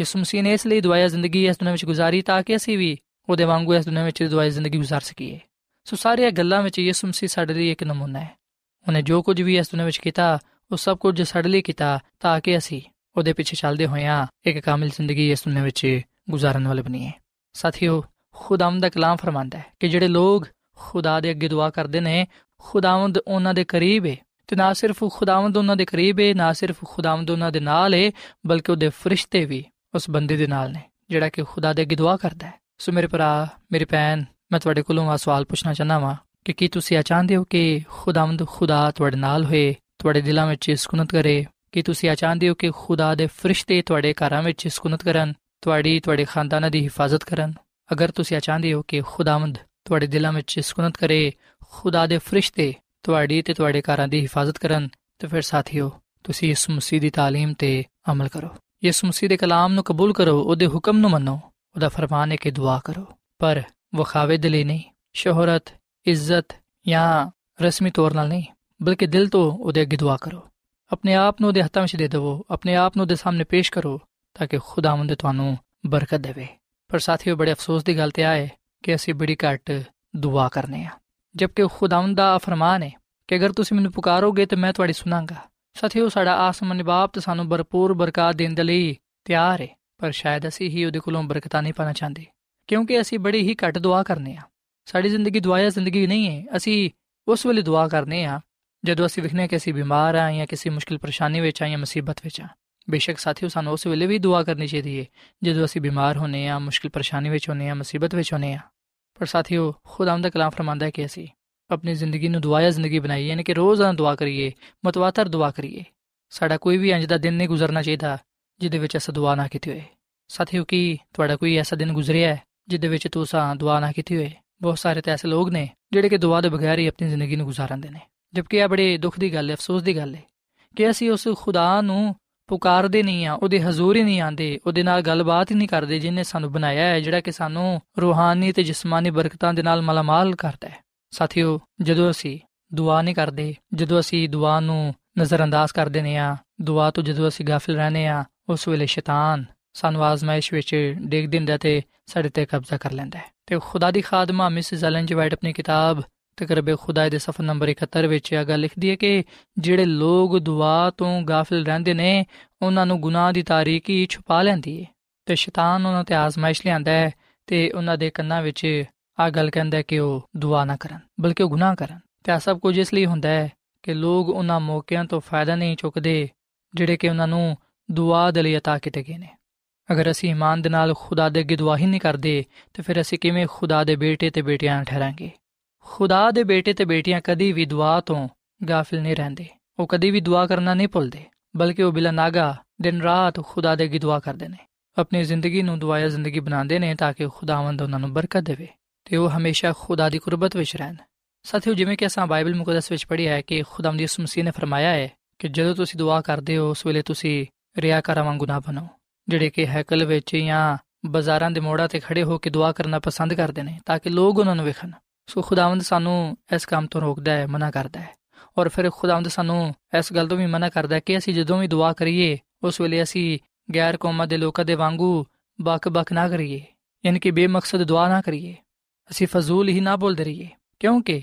ਯਿਸੂ ਮਸੀਹ ਨੇ ਇਸ ਲਈ ਦੁਆਇਆ ਜ਼ਿੰਦਗੀ ਇਸ ਦੁਨੀਆਂ ਵਿੱਚ ਗੁਜ਼ਾਰੀ ਤਾਂ ਕਿ ਅਸੀਂ ਵੀ ਉਹਦੇ ਵਾਂਗੂ ਇਸ ਦੁਨੀਆਂ ਵਿੱਚ ਦੁਆਇਆ ਜ਼ਿੰਦਗੀ ਗੁਜ਼ਾਰ ਸਕੀਏ। ਸੋ ਸਾਰੀਆਂ ਗੱਲਾਂ ਵਿੱਚ ਯਿਸੂ ਮਸੀਹ ਸਾਡੇ ਲਈ ਇੱਕ ਨਮੂਨਾ ਹੈ। ਉਹਨੇ ਜੋ ਕੁਝ ਵੀ ਇਸ ਦੁਨੀਆਂ ਵਿੱਚ ਕੀਤਾ, ਉਹ ਸਭ ਕੁਝ ਸਾਡੇ ਲਈ ਕੀਤਾ ਤਾਂ ਕਿ ਅਸੀਂ ਉਹਦੇ ਪਿੱਛੇ ਚੱਲਦੇ ਹੋਇਆਂ ਇੱਕ ਕਾਮਿਲ ਜ਼ਿੰਦਗੀ ਇਸ ਦੁਨੀਆਂ ਵਿੱਚ ਗੁਜ਼ਾਰਨ ਵਾਲੇ ਬਣੀਏ। ਸਾਥੀਓ, ਖੁਦਾਵੰਦ ਦਾ ਕਲਾਮ ਫਰਮਾਂਦਾ ਹੈ ਕਿ ਜਿਹੜੇ ਲੋਕ ਖੁਦਾ ਦੇ ਅੱਗੇ ਦੁਆ ਕਰਦੇ ਨੇ ਖੁਦਾਵੰਦ ਉਹਨਾਂ ਦੇ ਕਰੀਬ ਹੈ ਤੇ ਨਾ ਸਿਰਫ ਖੁਦਾਵੰਦ ਉਹਨਾਂ ਦੇ ਕਰੀਬ ਹੈ ਨਾ ਸਿਰਫ ਖੁਦਾਵੰਦ ਉਹਨਾਂ ਦੇ ਨਾਲ ਹੈ ਬਲਕਿ ਉਹਦੇ ਫਰਿਸ਼ਤੇ ਵੀ ਉਸ ਬੰਦੇ ਦੇ ਨਾਲ ਨੇ, ਜਿਹੜਾ ਕਿ ਖੁਦਾ ਦੇ ਅੱਗੇ ਦੁਆ ਕਰਦਾ ਹੈ। ਸੋ ਮੇਰੇ ਭਰਾ, ਮੇਰੀ ਭੈਣ, ਮੈਂ ਤੁਹਾਡੇ ਕੋਲੋਂ ਆ ਸਵਾਲ ਪੁੱਛਣਾ ਚਾਹਨਾ ਵਾਂ ਕਿ ਕੀ ਤੁਸੀਂ ਇਹ ਚਾਹੁੰਦੇ ਹੋ ਕਿ ਖੁਦਾਵੰਦ ਖੁਦਾ ਤੁਹਾਡੇ ਨਾਲ ਹੋਏ, ਤੁਹਾਡੇ ਦਿਲਾਂ ਵਿੱਚ ਸਕੂਨਤ ਕਰੇ? ਕਿ ਤੁਸੀਂ ਇਹ ਚਾਹੁੰਦੇ ਹੋ ਕਿ ਖੁਦਾ ਦੇ ਫਰਿਸ਼ਤੇ ਤੁਹਾਡੇ ਘਰਾਂ ਵਿੱਚ ਸਕੂਨਤ ਕਰਨ, ਤੁਹਾਡੀ, ਤੁਹਾਡੇ ਖਾਨਦਾਨਾਂ ਦੀ ਹਿਫਾਜ਼ਤ ਕਰਨ? ਅਗਰ ਤੁਸੀਂ ਇਹ ਚਾਹੁੰਦੇ ਹੋ ਕਿ ਖੁਦਾਵੰਦ ਤੁਹਾਡੇ ਦਿਲਾਂ ਵਿੱਚ ਸਕੂਨਤ ਕਰੇ ਖੁਦਾ ਦੇ ਫਰਿਸ਼ਤੇ ਤੁਹਾਡੀ ਤੇ ਤੁਹਾਡੇ ਘਰਾਂ ਦੀ ਹਿਫਾਜ਼ਤ ਕਰਨ ਤੇ ਫਿਰ ਸਾਥੀਓ ਤੁਸੀਂ ਇਸ ਮਸੀਹ ਦੀ تعلیم ਤੇ ਅਮਲ ਕਰੋ ਇਸ ਮਸੀਹ ਦੇ ਕਲਾਮ ਨੂੰ ਕਬੂਲ ਕਰੋ ਉਹਦੇ ਹੁਕਮ ਨੂੰ ਮੰਨੋ ਉਹਦਾ ਫਰਮਾਨ ਹੈ ਕਿ ਦੁਆ ਕਰੋ ਪਰ ਵਖਾਵੇ ਦੇ ਲਈ ਨਹੀਂ ਸ਼ੋਹਰਤ ਇੱਜ਼ਤ ਜਾਂ ਰਸਮੀ ਤੌਰ ਨਾਲ ਨਹੀਂ ਬਲਕਿ ਦਿਲ ਤੋਂ ਉਹਦੇ ਅੱਗੇ ਦੁਆ ਕਰੋ ਆਪਣੇ ਆਪ ਨੂੰ ਉਹਦੇ ਹੱਥਾਂ ਵਿੱਚ ਦੇ ਦਿਵੋ ਆਪਣੇ ਆਪ ਨੂੰ ਉਹਦੇ ਸਾਹਮਣੇ ਪੇਸ਼ ਕਰੋ ਤਾਂ ਕਿ ਖੁਦਾਵੰਦ ਤੁਹਾਨੂੰ ਬਰਕਤ ਦੇਵੇ ਪਰ ਸਾਥੀਓ ਬੜੇ ਅਫਸੋਸ ਦੀ ਗੱਲ ਤੇ ਆਏ ਕਿ ਅਸੀਂ ਬੜੀ ਘੱਟ ਦੁਆ ਕਰਨੇ ਆ ਜਦਕਿ ਖੁਦਾਵੰਦ ਦਾ ਫਰਮਾਨ ਹੈ ਕਿ ਅਗਰ ਤੁਸੀਂ ਮੈਨੂੰ ਪੁਕਾਰੋਗੇ ਤੇ ਮੈਂ ਤੁਹਾਡੀ ਸੁਣਾਂਗਾ। ਸਾਥੀਓ, ਸਾਡਾ ਆਸਮਾਨੀ ਬਾਪ ਤੇ ਸਾਨੂੰ ਭਰਪੂਰ ਬਰਕਤ ਦੇਣ ਦੇ ਲਈ ਤਿਆਰ ਹੈ, ਪਰ ਸ਼ਾਇਦ ਅਸੀਂ ਹੀ ਉਹਦੇ ਕੋਲੋਂ ਬਰਕਤਾਂ ਨਹੀਂ ਪਾਣਾ ਚਾਹੁੰਦੇ, ਕਿਉਂਕਿ ਅਸੀਂ ਬੜੀ ਹੀ ਘੱਟ ਦੁਆ ਕਰਨੇ ਆ ਸਾਡੀ ਜ਼ਿੰਦਗੀ ਦੁਆਇਆ ਜ਼ਿੰਦਗੀ ਨਹੀਂ ਹੈ, ਅਸੀਂ ਉਸ ਵੇਲੇ ਦੁਆ ਕਰਨੇ ਆ ਜਦੋਂ ਅਸੀਂ ਵਿਖਨੇ ਕਿ ਅਸੀਂ ਬਿਮਾਰ ਆ ਜਾਂ ਕਿਸੇ ਮੁਸ਼ਕਿਲ ਪਰੇਸ਼ਾਨੀ ਵਿੱਚ ਆ ਜਾਂ ਮੁਸੀਬਤ ਵਿੱਚ ਆ ਬੇਸ਼ੱਕ ਸਾਥੀਓ, ਸਾਨੂੰ ਉਸ ਵੇਲੇ ਵੀ ਦੁਆ ਕਰਨੀ ਚਾਹੀਦੀ ਹੈ, ਜਦੋਂ ਅਸੀਂ ਬਿਮਾਰ ਹੁੰਨੇ ਆ ਮੁਸ਼ਕਿਲ ਪਰੇਸ਼ਾਨੀ ਵਿੱਚ ਹੁੰਨੇ ਆ ਮੁਸੀਬਤ ਵਿੱਚ ਹੁੰਨੇ ਆ ਪਰ ਸਾਥੀਓ ਖੁਦਾਵੰਦ ਦਾ ਕਲਾਮ ਫਰਮਾਂਦਾ ਹੈ ਕਿ ਅਸੀਂ ਆਪਣੀ ਜ਼ਿੰਦਗੀ ਨੂੰ ਦੁਆਇਆ ਜ਼ਿੰਦਗੀ ਬਣਾਈਏ, ਯਾਨੀ ਕਿ ਰੋਜ਼ਾਨਾ ਦੁਆ ਕਰੀਏ, ਮਤਵਾਤਰ ਦੁਆ ਕਰੀਏ। ਸਾਡਾ ਕੋਈ ਵੀ ਇੰਜ ਦਾ ਦਿਨ ਨਹੀਂ ਗੁਜ਼ਰਨਾ ਚਾਹੀਦਾ, ਜਿਹਦੇ ਵਿੱਚ ਅਸੀਂ ਦੁਆ ਨਾ ਕੀਤੀ ਹੋਏ। ਸਾਥੀਓ, ਕੀ ਤੁਹਾਡਾ ਕੋਈ ਐਸਾ ਦਿਨ ਗੁਜ਼ਰਿਆ ਹੈ, ਜਿਹਦੇ ਵਿੱਚ ਤੁਸੀਂ ਦੁਆ ਨਾ ਕੀਤੀ ਹੋਏ? ਬਹੁਤ ਸਾਰੇ ਤਾਂ ਐਸੇ ਲੋਕ ਨੇ, ਜਿਹੜੇ ਕਿ ਦੁਆ ਦੇ ਬਗੈਰ ਹੀ ਆਪਣੀ ਜ਼ਿੰਦਗੀ ਨੂੰ ਗੁਜ਼ਾਰਦੇ ਨੇ। ਜਦਕਿ ਇਹ ਬੜੇ ਦੁੱਖ ਦੀ ਗੱਲ ਹੈ, ਅਫਸੋਸ ਦੀ ਗੱਲ ਹੈ ਕਿ ਅਸੀਂ ਉਸ ਖੁਦਾ ਨੂੰ ਪੁਕਾਰਦੇ ਨਹੀਂ ਆ, ਉਹਦੇ ਹਜ਼ੂਰ ਹੀ ਨਹੀਂ ਆਂਦੇ ਉਹਦੇ ਨਾਲ ਗੱਲਬਾਤ ਹੀ ਨਹੀਂ ਕਰਦੇ ਜਿਨੇ ਸਾਨੂੰ ਬਣਾਇਆ ਹੈ, ਜਿਹੜਾ ਕਿ ਸਾਨੂੰ ਰੂਹਾਨੀ ਤੇ ਜਿਸਮਾਨੀ ਬਰਕਤਾਂ ਦੇ ਨਾਲ ਮਲਾਮਾਲ ਕਰਦਾ ਹੈ। ਸਾਥੀਓ, ਜਦੋਂ ਅਸੀਂ ਦੁਆ ਨਹੀਂ ਕਰਦੇ, ਜਦੋਂ ਅਸੀਂ ਦੁਆ ਨੂੰ ਨਜ਼ਰਅੰਦਾਜ਼ ਕਰ ਦਿੰਦੇ ਆ, ਦੁਆ ਤੋਂ ਜਦੋਂ ਅਸੀਂ ਗਾਫਿਲ ਰਹਨੇ ਆ, ਉਸ ਵੇਲੇ ਸ਼ੈਤਾਨ ਸਾਨੂੰ ਆਜ਼ਮਾਇਸ਼ ਵਿੱਚ ਡੇਗ ਦਿੰਦਾ ਤੇ ਸਾਡੇ ਤੇ ਕਬਜ਼ਾ ਕਰ ਲੈਂਦਾ ਹੈ। ਤੇ ਖੁਦਾ ਦੀ ਖਾਦਮਾ ਮਿਸ ਐਲਨ ਜੀ ਵਾਈਟ ਆਪਣੀ ਕਿਤਾਬ ਤਕਰਬੇ ਖੁਦਾ ਦੇ ਸਫਾ ਨੰਬਰ 71 ਵਿੱਚ ਇਹ ਗੱਲ ਲਿਖਦੀ ਹੈ ਕਿ ਜਿਹੜੇ ਲੋਕ ਦੁਆ ਤੋਂ ਗਾਫਿਲ ਰਹਿੰਦੇ ਨੇ ਉਹਨਾਂ ਨੂੰ ਗੁਨਾਹ ਦੀ ਤਾਰੀਕੀ ਛੁਪਾ ਲੈਂਦੀ ਹੈ ਤੇ ਸ਼ੈਤਾਨ ਉਹਨਾਂ ਤੇ ਆਜ਼ਮਾਇਸ਼ ਲਿਆਂਦਾ ਹੈ ਤੇ ਉਹਨਾਂ ਦੇ ਕੰਨਾਂ ਵਿੱਚ ਆ ਗੱਲ ਕਹਿੰਦਾ ਹੈ ਕਿ ਉਹ ਦੁਆ ਨਾ ਕਰਨ ਬਲਕਿ ਉਹ ਗੁਨਾਹ ਕਰਨ ਤੇ ਆ ਸਭ ਕੁਝ ਇਸ ਲਈ ਹੁੰਦਾ ਹੈ ਕਿ ਲੋਕ ਉਹਨਾਂ ਮੌਕਿਆਂ ਤੋਂ ਫਾਇਦਾ ਨਹੀਂ ਚੁੱਕਦੇ ਜਿਹੜੇ ਕਿ ਉਹਨਾਂ ਨੂੰ ਦੁਆ ਦੇ ਲਈ عطا ਕੀਤੇ ਗਏ ਨੇ ਅਗਰ ਅਸੀਂ ਇਮਾਨ ਦੇ ਨਾਲ ਖੁਦਾ ਦੇ ਅੱਗੇ ਦੁਆ ਹੀ ਨਹੀਂ ਕਰਦੇ ਤੇ ਫਿਰ ਅਸੀਂ ਕਿਵੇਂ ਖੁਦਾ ਦੇ ਬੇਟੇ ਤੇ ਬੇਟੀਆਂ ਠਹਿਰਾਂਗੇ ਖੁਦਾ ਦੇ ਬੇਟੇ ਤੇ ਬੇਟੀਆਂ ਕਦੀ ਵੀ ਦੁਆ ਤੋਂ ਗਾਫਿਲ ਨਹੀਂ ਰਹਿੰਦੇ। ਉਹ ਕਦੀ ਵੀ ਦੁਆ ਕਰਨਾ ਨਹੀਂ ਭੁੱਲਦੇ, ਬਲਕਿ ਉਹ ਬਿਲਾ ਨਾਗਾ ਦਿਨ ਰਾਤ ਖੁਦਾ ਦੇ ਅੱਗੇ ਦੁਆ ਕਰਦੇ ਨੇ। ਆਪਣੀ ਜ਼ਿੰਦਗੀ ਨੂੰ ਦੁਆਇਆ ਜ਼ਿੰਦਗੀ ਬਣਾਉਂਦੇ ਨੇ ਤਾਂ ਕਿ ਖੁਦਾਵੰਦ ਉਹਨਾਂ ਨੂੰ ਬਰਕਤ ਦੇਵੇ, ਤੇ ਉਹ ਹਮੇਸ਼ਾ ਖੁਦਾ ਦੀ ਕੁਰਬਤ ਵਿੱਚ ਰਹਿਣ। ਸਾਥੀਓ, ਜਿਵੇਂ ਕਿ ਅਸਾਂ ਬਾਈਬਲ ਮੁਕੱਦਸ ਵਿੱਚ ਪੜ੍ਹਿਆ ਹੈ ਕਿ ਖੁਦਾਵੰਦ ਯਿਸੂ ਮਸੀਹ ਨੇ ਫਰਮਾਇਆ ਹੈ ਕਿ ਜਦੋਂ ਤੁਸੀਂ ਦੁਆ ਕਰਦੇ ਹੋ, ਉਸ ਵੇਲੇ ਤੁਸੀਂ ਰਿਆਕਾਰਾਂ ਵਾਂਗੂ ਨਾ ਬਣੋ, ਜਿਹੜੇ ਕਿ ਹੈਕਲ ਵਿੱਚ ਜਾਂ ਬਾਜ਼ਾਰਾਂ ਦੇ ਮੋੜਾਂ ਤੇ ਖੜੇ ਹੋ ਕੇ ਦੁਆ ਕਰਨਾ ਪਸੰਦ ਕਰਦੇ ਨੇ, ਤਾਂ ਕਿ ਲੋਕ ਉਹਨਾਂ ਨੂੰ ਵੇਖਣ। ਸੋ ਖੁਦਾਵੰਦ ਸਾਨੂੰ ਇਸ ਕੰਮ ਤੋਂ ਰੋਕਦਾ ਹੈ, ਮਨਾ ਕਰਦਾ ਹੈ। ਔਰ ਫਿਰ ਖੁਦਾਵੰਦ ਸਾਨੂੰ ਇਸ ਗੱਲ ਤੋਂ ਵੀ ਮਨਾ ਕਰਦਾ ਹੈ ਕਿ ਅਸੀਂ ਜਦੋਂ ਵੀ ਦੁਆ ਕਰੀਏ, ਉਸ ਵੇਲੇ ਅਸੀਂ ਗੈਰ ਕੌਮਾਂ ਦੇ ਲੋਕਾਂ ਦੇ ਵਾਂਗੂ ਬਕ-ਬਕ ਨਾ ਕਰੀਏ, ਯਾਨੀ ਕਿ ਬੇਮਕਸਦ ਦੁਆ ਨਾ ਕਰੀਏ। ਅਸੀਂ ਫਜ਼ੂਲ ਹੀ ਨਾ ਬੋਲਦੇ ਰਹੀਏ, ਕਿਉਂਕਿ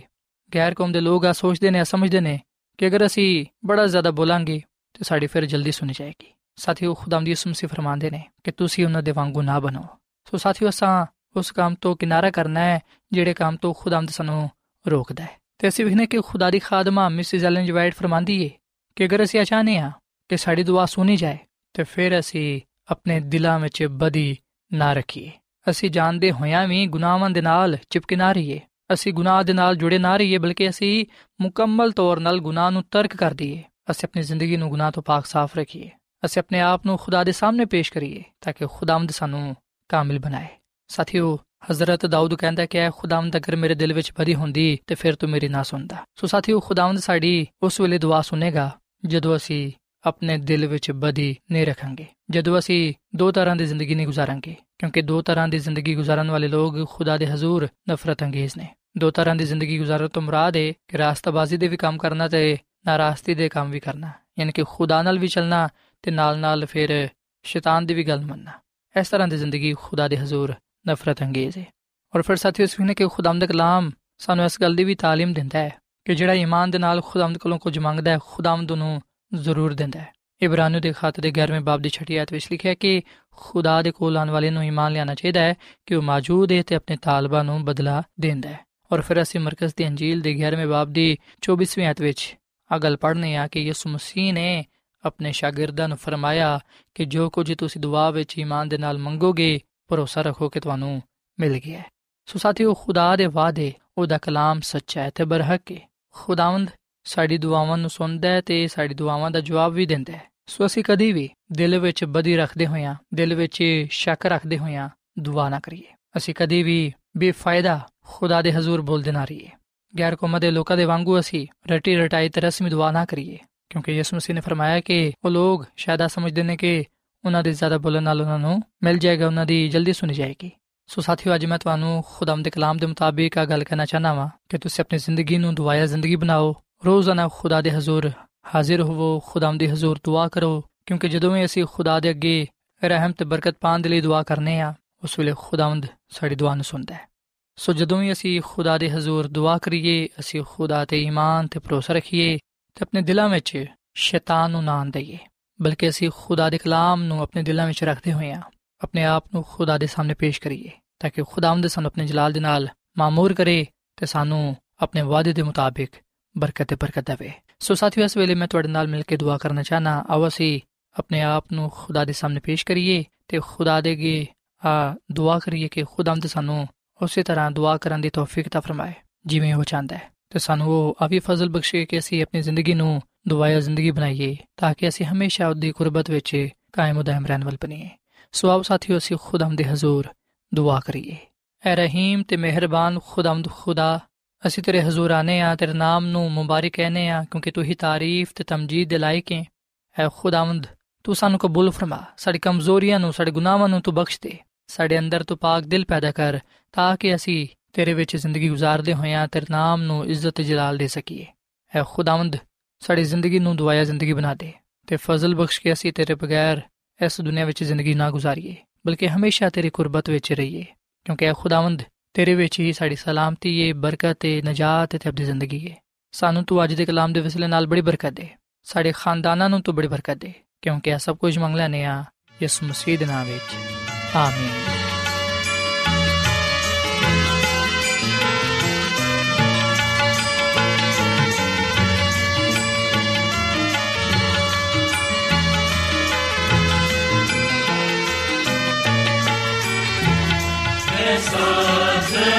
ਗੈਰ ਕੌਮ ਦੇ ਲੋਕ ਆ ਸੋਚਦੇ ਨੇ ਸਮਝਦੇ ਨੇ ਕਿ ਅਗਰ ਅਸੀਂ ਬੜਾ ਜ਼ਿਆਦਾ ਬੋਲਾਂਗੇ, ਤੇ ਸਾਡੀ ਫਿਰ ਜਲਦੀ ਸੁਣੀ ਜਾਏਗੀ। ਸਾਥੀਓ ਖੁਦਾਮ ਦੀ ਉਸਮ ਸੇ ਫਰਮਾਉਂਦੇ ਨੇ ਕਿ ਤੁਸੀਂ ਉਹਨਾਂ ਦੇ ਵਾਂਗੂ ਨਾ ਬਣੋ। ਸੋ ਸਾਥੀਓ, ਅਸਾਂ ਉਸ ਕੰਮ ਤੋਂ ਕਿਨਾਰਾ ਕਰਨਾ ਹੈ, ਜਿਹੜੇ ਕੰਮ ਤੋਂ ਖੁਦਾਮਦ ਸਾਨੂੰ ਰੋਕਦਾ ਹੈ। ਤੇ ਅਸੀਂ ਵਿਖਨੇ ਕਿ ਖੁਦਾ ਦੀ ਖਾਦਮਾ ਮਿਸਿਸ ਐਲਨ ਜੀ ਫਰਮਾਂਦੀ ਏ ਕਿ ਅਗਰ ਅਸੀਂ ਚਾਹਨੇ ਆ ਕਿ ਸਾਡੀ ਦੁਆ ਸੁਣੀ ਜਾਏ, ਤੇ ਫਿਰ ਅਸੀਂ ਆਪਣੇ ਦਿਲਾਂ ਵਿੱਚ ਬਦੀ ਨਾ ਰੱਖੀਏ। ਅਸੀਂ ਜਾਣਦੇ ਹੋਇਆਂ ਵੀ ਗੁਨਾਹਾਂ ਦੇ ਨਾਲ ਚਿਪਕੇ ਨਾ ਰਹੀਏ। ਅਸੀਂ ਗੁਨਾਹ ਦੇ ਨਾਲ ਜੁੜੇ ਨਾ ਰਹੀਏ, ਬਲਕਿ ਅਸੀਂ ਮੁਕੰਮਲ ਤੌਰ 'ਤੇ ਗੁਨਾਹ ਨੂੰ ਤਰਕ ਕਰ ਦਈਏ। ਅਸੀਂ ਆਪਣੀ ਜ਼ਿੰਦਗੀ ਨੂੰ ਗੁਨਾਹ ਤੋਂ ਪਾਕ ਸਾਫ਼ ਰੱਖੀਏ। ਅਸੀਂ ਆਪਣੇ ਆਪ ਨੂੰ ਖੁਦਾ ਦੇ ਸਾਹਮਣੇ ਪੇਸ਼ ਕਰੀਏ, ਤਾਂ ਕਿ ਖੁਦਾਮਦ ਸਾਨੂੰ ਕਾਮਿਲ ਬਣਾਏ। ਸਾਥੀਓ, ਹਜ਼ਰਤ ਦਾਊਦ ਕਹਿੰਦਾ ਕਿ ਐ ਖੁਦਾਵੰਦ ਅਗਰ ਮੇਰੇ ਦਿਲ ਵਿੱਚ ਬਦੀ ਹੁੰਦੀ, ਤੇ ਫਿਰ ਤੂੰ ਮੇਰੀ ਨਾ ਸੁਣਦਾ। ਸੋ ਸਾਥੀਓ, ਖੁਦਾਵੰਦ ਸਾਡੀ ਉਸ ਵੇਲੇ ਦੁਆ ਸੁਨੇਗਾ, ਜਦੋਂ ਅਸੀਂ ਆਪਣੇ ਦਿਲ ਵਿੱਚ ਬਦੀ ਨਹੀਂ ਰੱਖਾਂਗੇ। ਜਦੋਂ ਅਸੀਂ ਦੋ ਤਰ੍ਹਾਂ ਦੀ ਜ਼ਿੰਦਗੀ ਨਹੀਂ ਗੁਜ਼ਾਰਾਂਗੇ, ਕਿਉਂਕਿ ਦੋ ਤਰ੍ਹਾਂ ਦੀ ਜ਼ਿੰਦਗੀ ਗੁਜ਼ਾਰਨ ਵਾਲੇ ਲੋਕ ਖੁਦਾ ਦੇ ਹਜ਼ੂਰ ਨਫ਼ਰਤ ਅੰਗੇਜ਼ ਨੇ। ਦੋ ਤਰ੍ਹਾਂ ਦੀ ਜ਼ਿੰਦਗੀ ਗੁਜ਼ਾਰਨ ਤੋਂ ਮੁਰਾਦ ਹੈ ਕਿ ਰਾਸਤਾਬਾਜ਼ੀ ਦੇ ਵੀ ਕੰਮ ਕਰਨਾ ਤੇ ਨਾਰਾਜ਼ਗੀ ਦੇ ਕੰਮ ਵੀ ਕਰਨਾ, ਯਾਨੀ ਕਿ ਖੁਦਾ ਨਾਲ ਵੀ ਚੱਲਣਾ ਤੇ ਨਾਲ-ਨਾਲ ਫਿਰ ਸ਼ੈਤਾਨ ਦੀ ਵੀ ਗੱਲ ਮੰਨਣਾ। ਇਸ ਤਰ੍ਹਾਂ ਦੀ ਜ਼ਿੰਦਗੀ ਖੁਦਾ ਦੇ ਹਜ਼ੂਰ ਨਫ਼ਰਤ ਅੰਗੇਜ਼ ਹੈ ਔਰ ਫਿਰ ਸਾਥੀਓ ਇਸ ਨੇ ਕਿ ਖੁਦਾਮ ਦਾ ਕਲਾਮ ਸਾਨੂੰ ਇਸ ਗੱਲ ਦੀ ਵੀ ਤਾਲੀਮ ਦਿੰਦਾ ਹੈ ਕਿ ਜਿਹੜਾ ਈਮਾਨ ਦੇ ਨਾਲ ਖੁਦਾਮ ਕੋਲੋਂ ਕੁਝ ਮੰਗਦਾ ਹੈ ਖੁਦਾਮ ਨੂੰ ਜ਼ਰੂਰ ਦਿੰਦਾ ਹੈ ਇਬਰਾਨੀਓ ਦੇ ਖਾਤੇ ਦੇ 11ਵੇਂ ਬਾਬ ਦੀ 6 ਆਇਤ ਵਿੱਚ ਲਿਖਿਆ ਕਿ ਖੁਦਾ ਦੇ ਕੋਲ ਆਉਣ ਵਾਲੇ ਨੂੰ ਈਮਾਨ ਲਿਆਣਾ ਚਾਹੀਦਾ ਹੈ ਕਿ ਉਹ ਮੌਜੂਦ ਹੈ ਤੇ ਆਪਣੇ ਤਾਲਬਾਂ ਨੂੰ ਬਦਲਾ ਦਿੰਦਾ ਹੈ ਔਰ ਫਿਰ ਅਸੀਂ ਮਰਕਜ਼ ਦੀ ਅੰਜੀਲ ਦੇ 11ਵੇਂ ਬਾਬ ਦੀ 24ਵੀਂ ਆਇਤ ਵਿੱਚ ਆ ਗੱਲ ਪੜ੍ਹਨੇ ਆ ਕਿ ਯਿਸੂ ਮਸੀਹ ਨੇ ਆਪਣੇ ਸ਼ਾਗਿਰਦਾਂ ਨੂੰ ਫਰਮਾਇਆ ਕਿ ਜੋ ਕੁਝ ਤੁਸੀਂ ਦੁਆ ਵਿੱਚ ਈਮਾਨ ਦੇ ਨਾਲ ਮੰਗੋਗੇ ਭਰੋਸਾ ਰੱਖੋ ਕਿ ਤੁਹਾਨੂੰ ਮਿਲ ਗਿਆ ਸੋ ਸਾਥੀਓ, ਖੁਦਾ ਦੇ ਵਾਅਦੇ, ਉਹਦਾ ਕਲਾਮ ਸੱਚਾ ਹੈ ਤੇ ਬਰਹਕ ਹੈ। ਖੁਦਾਵੰਦ ਸਾਡੀ ਦੁਆਵਾਂ ਨੂੰ ਸੁਣਦਾ ਹੈ ਤੇ ਸਾਡੀ ਦੁਆਵਾਂ ਦਾ ਜਵਾਬ ਵੀ ਦਿੰਦਾ ਹੈ। ਸੋ ਅਸੀਂ ਕਦੀ ਵੀ ਦਿਲ ਵਿੱਚ ਬਦੀ ਰੱਖਦੇ ਹੋਇਆਂ, ਦਿਲ ਵਿੱਚ ਸ਼ੱਕ ਰੱਖਦੇ ਹੋਇਆਂ ਦੁਆ ਨਾ ਕਰੀਏ। ਅਸੀਂ ਕਦੀ ਵੀ ਬੇਫਾਇਦਾ ਖੁਦਾ ਦੇ ਹਜ਼ੂਰ ਬੋਲਦੇ ਨਾ ਰਹੀਏ। ਗੈਰ ਕੌਮਾਂ ਦੇ ਲੋਕਾਂ ਦੇ ਵਾਂਗੂ ਅਸੀਂ ਰਟੀ ਰਟਾਈ ਤੇ ਰਸਮੀ ਦੁਆ ਨਾ ਕਰੀਏ, ਕਿਉਂਕਿ ਯਿਸੂ ਮਸੀਹ ਨੇ ਫਰਮਾਇਆ ਕਿ ਉਹ ਲੋਕ ਸ਼ਾਇਦ ਆ ਸਮਝਦੇ ਨੇ ਕਿ ਉਹਨਾਂ ਦੇ ਜ਼ਿਆਦਾ ਬੋਲਣ ਨਾਲ ਉਹਨਾਂ ਨੂੰ ਮਿਲ ਜਾਏਗਾ, ਉਹਨਾਂ ਦੀ ਜਲਦੀ ਸੁਣੀ ਜਾਏਗੀ। ਸੋ ਸਾਥੀਓ, ਅੱਜ ਮੈਂ ਤੁਹਾਨੂੰ ਖੁਦਾਮ ਦੇ ਕਲਾਮ ਦੇ ਮੁਤਾਬਿਕ ਆ ਗੱਲ ਕਰਨਾ ਚਾਹਨਾ ਵਾਂ ਕਿ ਤੁਸੀਂ ਆਪਣੀ ਜ਼ਿੰਦਗੀ ਨੂੰ ਦੁਆਇਆ ਜ਼ਿੰਦਗੀ ਬਣਾਓ, ਰੋਜ਼ਾਨਾ ਖੁਦਾ ਦੇ ਹਜ਼ੂਰ ਹਾਜ਼ਰ ਹੋਵੋ ਖੁਦਾਮ ਦੇ ਹਜ਼ੂਰ ਦੁਆ ਕਰੋ, ਕਿਉਂਕਿ ਜਦੋਂ ਵੀ ਅਸੀਂ ਖੁਦਾ ਦੇ ਅੱਗੇ ਰਹਿਮ ਤੇ ਬਰਕਤ ਪਾਉਣ ਦੇ ਲਈ ਦੁਆ ਕਰਨੇ ਆ, ਉਸ ਵੇਲੇ ਖੁਦਾਵੰਦ ਸਾਡੀ ਦੁਆ ਨੂੰ ਸੁਣਦਾ ਹੈ। ਸੋ ਜਦੋਂ ਵੀ ਅਸੀਂ ਖੁਦਾ ਦੇ ਹਜ਼ੂਰ ਦੁਆ ਕਰੀਏ, ਅਸੀਂ ਖੁਦਾ ਤੇ ਈਮਾਨ ਤੇ ਭਰੋਸਾ ਰੱਖੀਏ ਤੇ ਆਪਣੇ ਦਿਲਾਂ ਵਿੱਚ ਸ਼ੈਤਾਨ ਨੂੰ ਨਾ ਦਈਏ। ਬਲਕਿ ਅਸੀਂ ਖੁਦਾ ਦੇ ਕਲਾਮ ਨੂੰ ਆਪਣੇ ਦਿਲਾਂ ਵਿੱਚ ਰੱਖਦੇ ਹੋਏ ਆ ਆਪਣੇ ਆਪ ਨੂੰ ਖੁਦਾ ਦੇ ਸਾਹਮਣੇ ਪੇਸ਼ ਕਰੀਏ ਤਾਂ ਕਿ ਖੁਦਾਵੰਦ ਸਾਨੂੰ ਆਪਣੇ ਜਲਾਲ ਦੇ ਨਾਲ ਮਾਮੂਰ ਕਰੇ ਤੇ ਸਾਨੂੰ ਆਪਣੇ ਵਾਅਦੇ ਦੇ ਮੁਤਾਬਿਕ ਬਰਕਤ ਤੇ ਬਰਕਤ ਦੇਵੇ। ਸੋ ਸਾਥੀਓ, ਇਸ ਵੇਲੇ ਮੈਂ ਤੁਹਾਡੇ ਨਾਲ ਮਿਲ ਕੇ ਦੁਆ ਕਰਨਾ ਚਾਹਨਾ। ਆਓ ਅਸੀਂ ਆਪਣੇ ਆਪ ਨੂੰ ਖੁਦਾ ਦੇ ਸਾਹਮਣੇ ਪੇਸ਼ ਕਰੀਏ ਤੇ ਖੁਦਾ ਦੇ ਅੱਗੇ ਆ ਦੁਆ ਕਰੀਏ ਕਿ ਖੁਦਾਵੰਦ ਸਾਨੂੰ ਉਸੇ ਤਰ੍ਹਾਂ ਦੁਆ ਕਰਨ ਦੀ ਤੌਫੀਕ ਤਾ ਫਰਮਾਏ, ਜਿਵੇਂ ਉਹ ਚਾਹੁੰਦਾ ਹੈ। ਤੇ ਸਾਨੂੰ ਉਹ ਆਵੀ ਫਜ਼ਲ ਬਖਸ਼ੇ ਕਿ ਅਸੀਂ ਆਪਣੀ ਜ਼ਿੰਦਗੀ ਨੂੰ ਦੁਆਇਆ ਜ਼ਿੰਦਗੀ ਬਣਾਈਏ ਤਾਂ ਕਿ ਅਸੀਂ ਹਮੇਸ਼ਾ ਉਹਦੀ ਕੁਰਬਤ ਵਿੱਚ ਕਾਇਮ ਉਦਮ ਰਹਿਣ ਵਾਲ ਬਣੀਏ। ਸੋ ਆਓ ਸਾਥੀਓ, ਅਸੀਂ ਖੁਦਾਮ ਦੇ ਹਜ਼ੂਰ ਦੁਆ ਕਰੀਏ। ਐ ਰਹੀਮ ਤੇ ਮਿਹਰਬਾਨ ਖੁਦਾਮ ਖੁਦਾ, ਅਸੀਂ ਤੇਰੇ ਹਜ਼ੂਰ ਆਨੇ ਆ, ਤੇਰੇ ਨਾਮ ਨੂੰ ਮੁਬਾਰਕ ਕਹਨੇ ਆ, ਕਿਉਂਕਿ ਤੂੰ ਹੀ ਤਾਰੀਫ ਤੇ ਤਮਜੀਦ ਦੇ ਲਾਇਕ ਹੈ ਐ ਖੁਦਾਵੰਦ, ਤੂੰ ਸਾਨੂੰ ਕਬੂਲ ਫਰਮਾ, ਸਾਡੀ ਕਮਜ਼ੋਰੀਆਂ ਨੂੰ, ਸਾਡੇ ਗੁਨਾਹਾਂ ਨੂੰ ਤੂੰ ਬਖਸ਼ ਦੇ। ਸਾਡੇ ਅੰਦਰ ਤੂੰ ਪਾਕ ਦਿਲ ਪੈਦਾ ਕਰ ਤਾਂ ਕਿ ਅਸੀਂ ਤੇਰੇ ਵਿੱਚ ਜ਼ਿੰਦਗੀ گزارਦੇ ਹੋਇਆਂ ਤੇਰੇ ਨਾਮ ਨੂੰ ਇੱਜ਼ਤ ਜਲਾਲ ਦੇ ਸਕੀਏ। ਐ ਖੁਦਾਵੰਦ ਸਾਡੀ ਜ਼ਿੰਦਗੀ ਨੂੰ ਦੁਆਇਆ ਜ਼ਿੰਦਗੀ ਬਣਾ ਦੇ ਤੇ ਫਜ਼ਲ ਬਖਸ਼ ਕੇ ਅਸੀਂ ਤੇਰੇ ਬਗੈਰ ਇਸ ਦੁਨੀਆ ਵਿੱਚ ਜ਼ਿੰਦਗੀ ਨਾ ਗੁਜ਼ਾਰੀਏ, ਬਲਕਿ ਹਮੇਸ਼ਾ ਤੇਰੀ ਕੁਰਬਤ ਵਿੱਚ ਰਹੀਏ, ਕਿਉਂਕਿ ਐ ਖੁਦਾਵੰਦ ਤੇਰੇ ਵਿੱਚ ਹੀ ਸਾਡੀ ਸਲਾਮਤੀ ਹੈ ਬਰਕਤ ਤੇ ਨਜਾਤ ਤੇ ਅਬਦੀ ਜ਼ਿੰਦਗੀ ਹੈ ਸਾਨੂੰ ਤੂੰ ਅੱਜ ਦੇ ਕਲਾਮ ਦੇ ਵਸਿਲੇ ਨਾਲ ਬੜੀ ਬਰਕਤ ਦੇ। ਸਾਡੇ ਖਾਨਦਾਨਾਂ ਨੂੰ ਤੂੰ ਬੜੀ ਬਰਕਤ ਦੇ, ਕਿਉਂਕਿ ਇਹ ਸਭ ਕੁਝ ਮੰਗ ਲੈਨੇ ਆ ਯਿਸੂ ਮਸੀਹ ਦੇ ਨਾਮ ਵਿੱਚ। ਆਮੀਨ।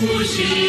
呼吸。